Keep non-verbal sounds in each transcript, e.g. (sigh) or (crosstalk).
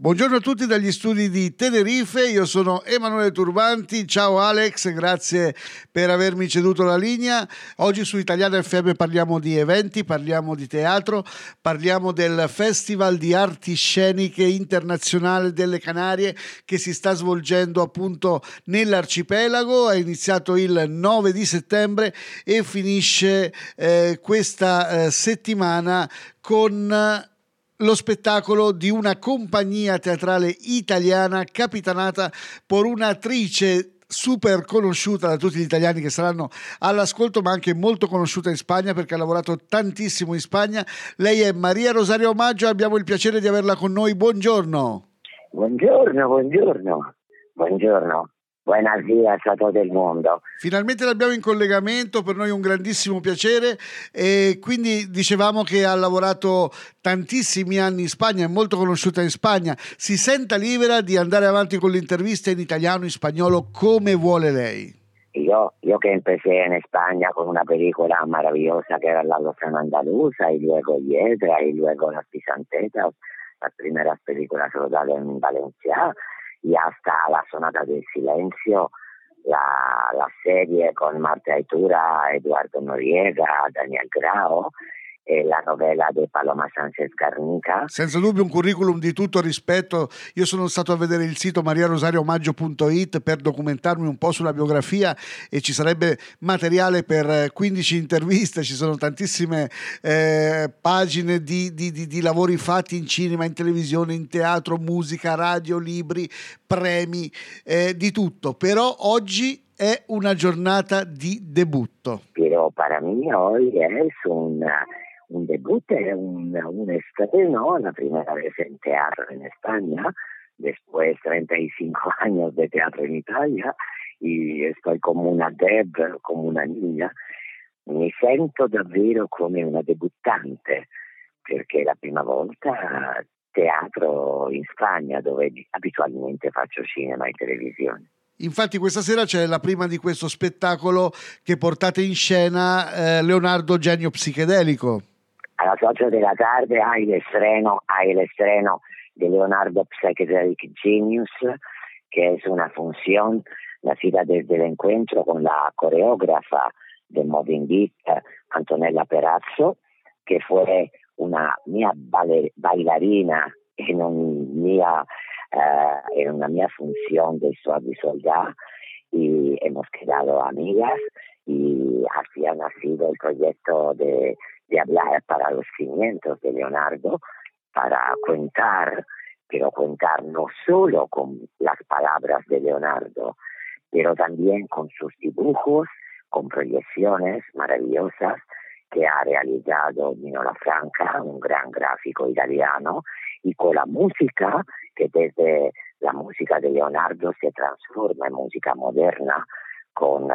Buongiorno a tutti dagli studi di Tenerife, io sono Emanuele Turbanti, ciao Alex, grazie per avermi ceduto la linea. Oggi su Italiana FM parliamo di eventi, parliamo di teatro, parliamo del Festival di Arti Sceniche Internazionale delle Canarie che si sta svolgendo appunto nell'arcipelago, è iniziato il 9 di settembre e finisce eh, questa eh, settimana con lo spettacolo di una compagnia teatrale italiana capitanata per un'attrice super conosciuta da tutti gli italiani che saranno all'ascolto, ma anche molto conosciuta in Spagna perché ha lavorato tantissimo in Spagna. Lei è Maria Rosario Maggio, abbiamo il piacere di averla con noi. Buongiorno. Buongiorno, buongiorno. Buongiorno. Buonasera a tutto il mondo. Finalmente l'abbiamo in collegamento, per noi un grandissimo piacere e quindi dicevamo che ha lavorato tantissimi anni in Spagna, è molto conosciuta in Spagna, si senta libera di andare avanti con l'intervista in italiano, in spagnolo, come vuole lei. Yo, yo que empecé en España con una película maravillosa que era La Lozana Andaluza y luego Hiedra y luego Las Pisantetas, las primeras películas rodadas en Valencia, y hasta La Sonata del Silencio, la, la serie con Marta Aitura, Eduardo Noriega, Daniel Grao, e la novella di Paloma Sanchez Garnica. Senza dubbio un curriculum di tutto rispetto. Io sono stato a vedere il sito mariarosariomaggio.it per documentarmi un po' sulla biografia e ci sarebbe materiale per 15 interviste, ci sono tantissime eh, pagine di, di, di, di lavori fatti in cinema, in televisione, in teatro, musica, radio, libri, premi, eh, di tutto. Però oggi è una giornata di debutto. Però per me oggi è un un debut, un, un estreno, la primera vez en teatro en España, después 35 (laughs) años de teatro en Italia y estoy como una deb, como una niña. Mi sento davvero come una debuttante perché è la prima volta teatro in Spagna dove abitualmente faccio cinema e televisione. Infatti questa sera c'è la prima di questo spettacolo che portate in scena eh, Leonardo Genio Psichedelico. A las 8 de la tarde hay el estreno, hay el estreno de Leonardo Psychedelic Genius, que es una función nacida desde el encuentro con la coreógrafa de Moving Beat, Antonella Perazzo, que fue una mia bailarina en, un mia, uh, en una mia función de Suave Soldad y hemos quedado amigas y así ha nacido el proyecto de de hablar para los cimientos de Leonardo, para contar, pero contar no solo con las palabras de Leonardo, pero también con sus dibujos, con proyecciones maravillosas que ha realizado Nino Franca, un gran gráfico italiano, y con la música que desde la música de Leonardo se transforma en música moderna, con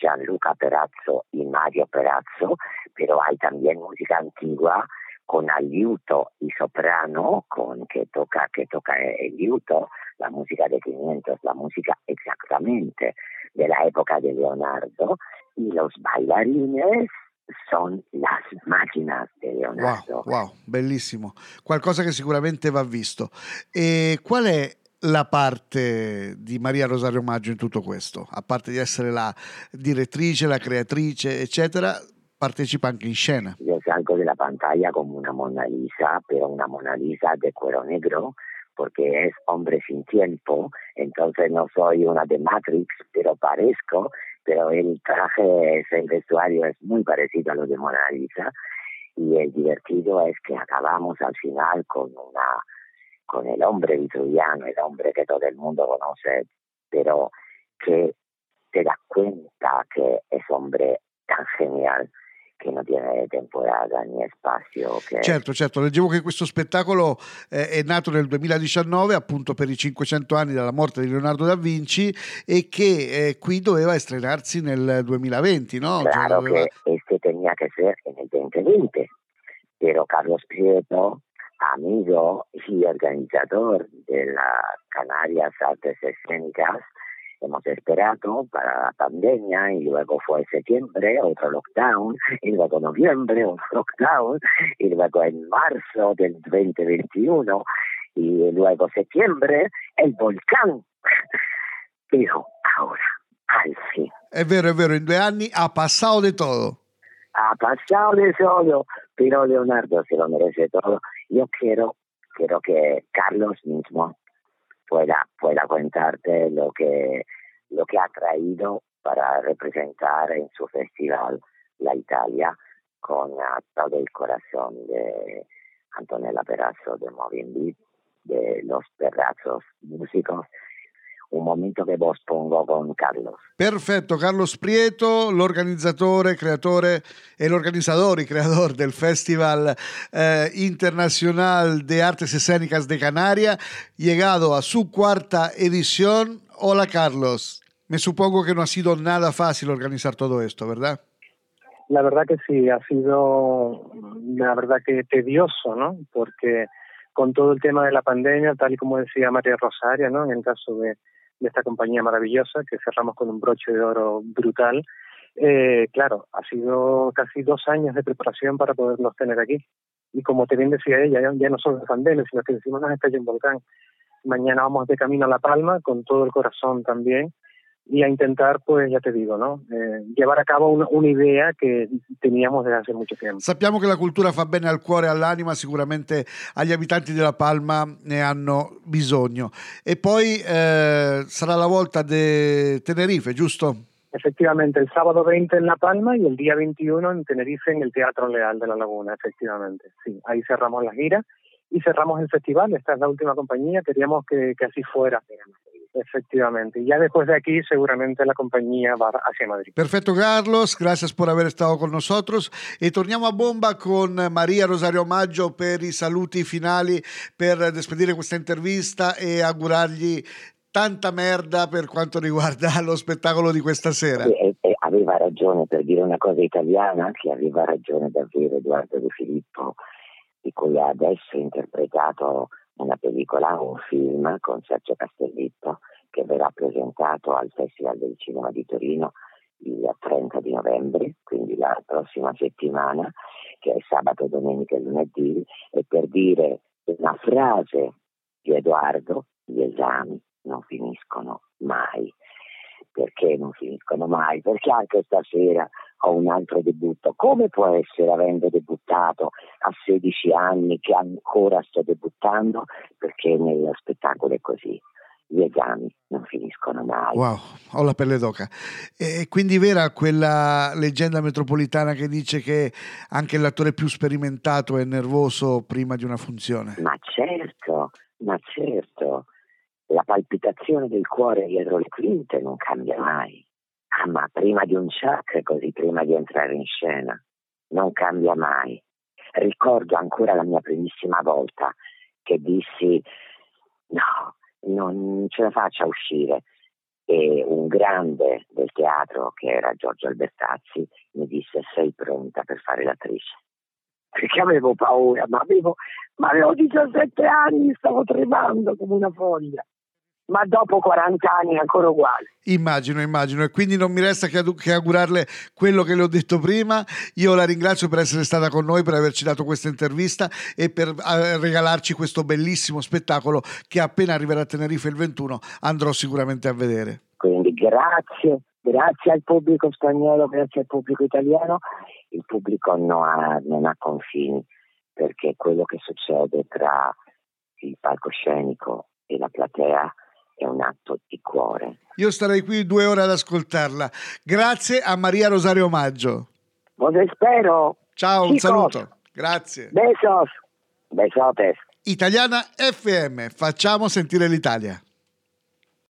Gianluca Perazzo y Mario Perazzo, pero hay también música antigua con aliuto y soprano, con que toca, que toca el liuto, la música de 500, la música exactamente de la época de Leonardo, y los bailarines son las máquinas de Leonardo. Wow, wow, bellissimo. Qualcosa che sicuramente va visto. E qual è la parte di Maria Rosario Maggio in tutto questo? A parte di essere la direttrice, la creatrice, eccetera, partecipa anche in scena. Yo salgo de la pantalla como una Mona Lisa, pero una Mona Lisa de cuero negro, porque es hombre sin tiempo, entonces no soy una de Matrix, pero parezco, pero el traje, el vestuario es muy parecido a lo de Mona Lisa, y el divertido es que acabamos al final con una con el hombre vitruviano, el hombre que todo el mundo conoce, pero que te das cuenta que es hombre tan genial che non tiene temporada né spazio. Che... Certo, certo, leggevo che questo spettacolo eh, è nato nel 2019 appunto per i 500 anni dalla morte di Leonardo da Vinci e che eh, qui doveva estrenarsi nel 2020, no? Cioè, claro cioè, doveva... que este tenía que ser en el 2020, pero Carlos Prieto amigo y organizador de las Canarias Artes Escénicas, hemos esperado para la pandemia y luego fue septiembre, otro lockdown, y luego noviembre, otro lockdown, y luego en marzo del 2021 y luego septiembre el volcán. Dijo, ahora, al fin. È vero, è vero, in due anni ha passato di tutto. Ha pasado de todo, pero Leonardo se lo merece todo. Yo quiero, quiero que Carlos mismo pueda, pueda contarte lo que, lo que ha traído para representar en su festival la Italia con todo el corazón de Antonella Perazzo de Moving Beat, de los Perrazos músicos un momento che vos pongo con Carlos. Perfetto, Carlos Prieto, l'organizzatore, creatore e l'organizzatore, creador del Festival eh, Internacional de Artes Escénicas de Canarias, llegado a su cuarta edición. Hola Carlos, me supongo que no ha sido nada fácil organizar todo esto, ¿verdad? La verdad que sí, ha sido, la verdad que tedioso, ¿no? Porque con todo el tema de la pandemia, tal y como decía María Rosaria, ¿no? En el caso de, de esta compañía maravillosa que cerramos con un broche de oro brutal. Eh, claro, ha sido casi dos años de preparación para poderlos tener aquí. Y como te bien decía ella, ya, no son los sino que decimos nos está en volcán. Mañana vamos de camino a La Palma con todo el corazón también y a intentar, pues ya te digo, no? Eh, llevar a cabo una, una, idea che teníamos desde hace mucho tempo. Sappiamo che la cultura fa bene al cuore e all'anima, sicuramente agli abitanti della Palma ne hanno bisogno. E poi eh, sarà la volta di Tenerife, giusto? Efectivamente, el sábado 20 en La Palma y el día 21 en Tenerife en el Teatro Leal de la Laguna, efectivamente. Sí, ahí cerramos la gira y cerramos el festival. Esta es la última compañía, queríamos que, que así fuera. Efectivamente. Y ya después de aquí seguramente la compañía va hacia Madrid. Perfecto, Carlos. Gracias por haber estado con nosotros. E torniamo a bomba con Maria Rosario Maggio per i saluti finali, per despedire questa intervista e augurargli tanta merda per quanto riguarda (laughs) lo spettacolo di questa sera. E, e aveva ragione per dire una cosa italiana, che aveva ragione davvero Edoardo De Filippo, di cui ha adesso interpretato una pellicola, un film con Sergio Castellitto che verrà presentato al Festival del Cinema di Torino il 30 di novembre, quindi la prossima settimana, che è sabato, domenica e lunedì, e per dire una frase di Edoardo, gli esami non finiscono mai. Perché non finiscono mai? Perché anche stasera ho un altro debutto. Come può essere, avendo debuttato a 16 anni, che ancora sto debuttando? Perché nello spettacolo è così. Gli esami non finiscono mai. Wow, ho la pelle d'oca. E quindi vera quella leggenda metropolitana che dice che anche l'attore più sperimentato è nervoso prima di una funzione? Ma certo, ma certo. La palpitazione del cuore dietro le quinte non cambia mai Ah, ma prima di un check, così prima di entrare in scena, non cambia mai. Ricordo ancora la mia primissima volta che dissi no, non ce la faccio a uscire. E un grande del teatro, che era Giorgio Albertazzi, mi disse sei pronta per fare l'attrice. (laughs) Perché avevo paura, ma avevo, ma avevo 17 anni, stavo tremando come una foglia ma dopo 40 anni è ancora uguale. Immagino, immagino, e quindi non mi resta che, che, augurarle quello che le ho detto prima. Io la ringrazio per essere stata con noi, per averci dato questa intervista e per eh, regalarci questo bellissimo spettacolo che appena arriverà a Tenerife il 21 andrò sicuramente a vedere. Quindi grazie, grazie al pubblico spagnolo, grazie al pubblico italiano. Il pubblico non ha, non ha confini perché quello che succede tra il palcoscenico e la platea è un atto di cuore. Io starei qui due ore ad ascoltarla. Grazie a Maria Rosario Maggio. Vos spero. Ciao, un saluto. Grazie. Besos. Besotes. Italiana FM, facciamo sentire l'Italia.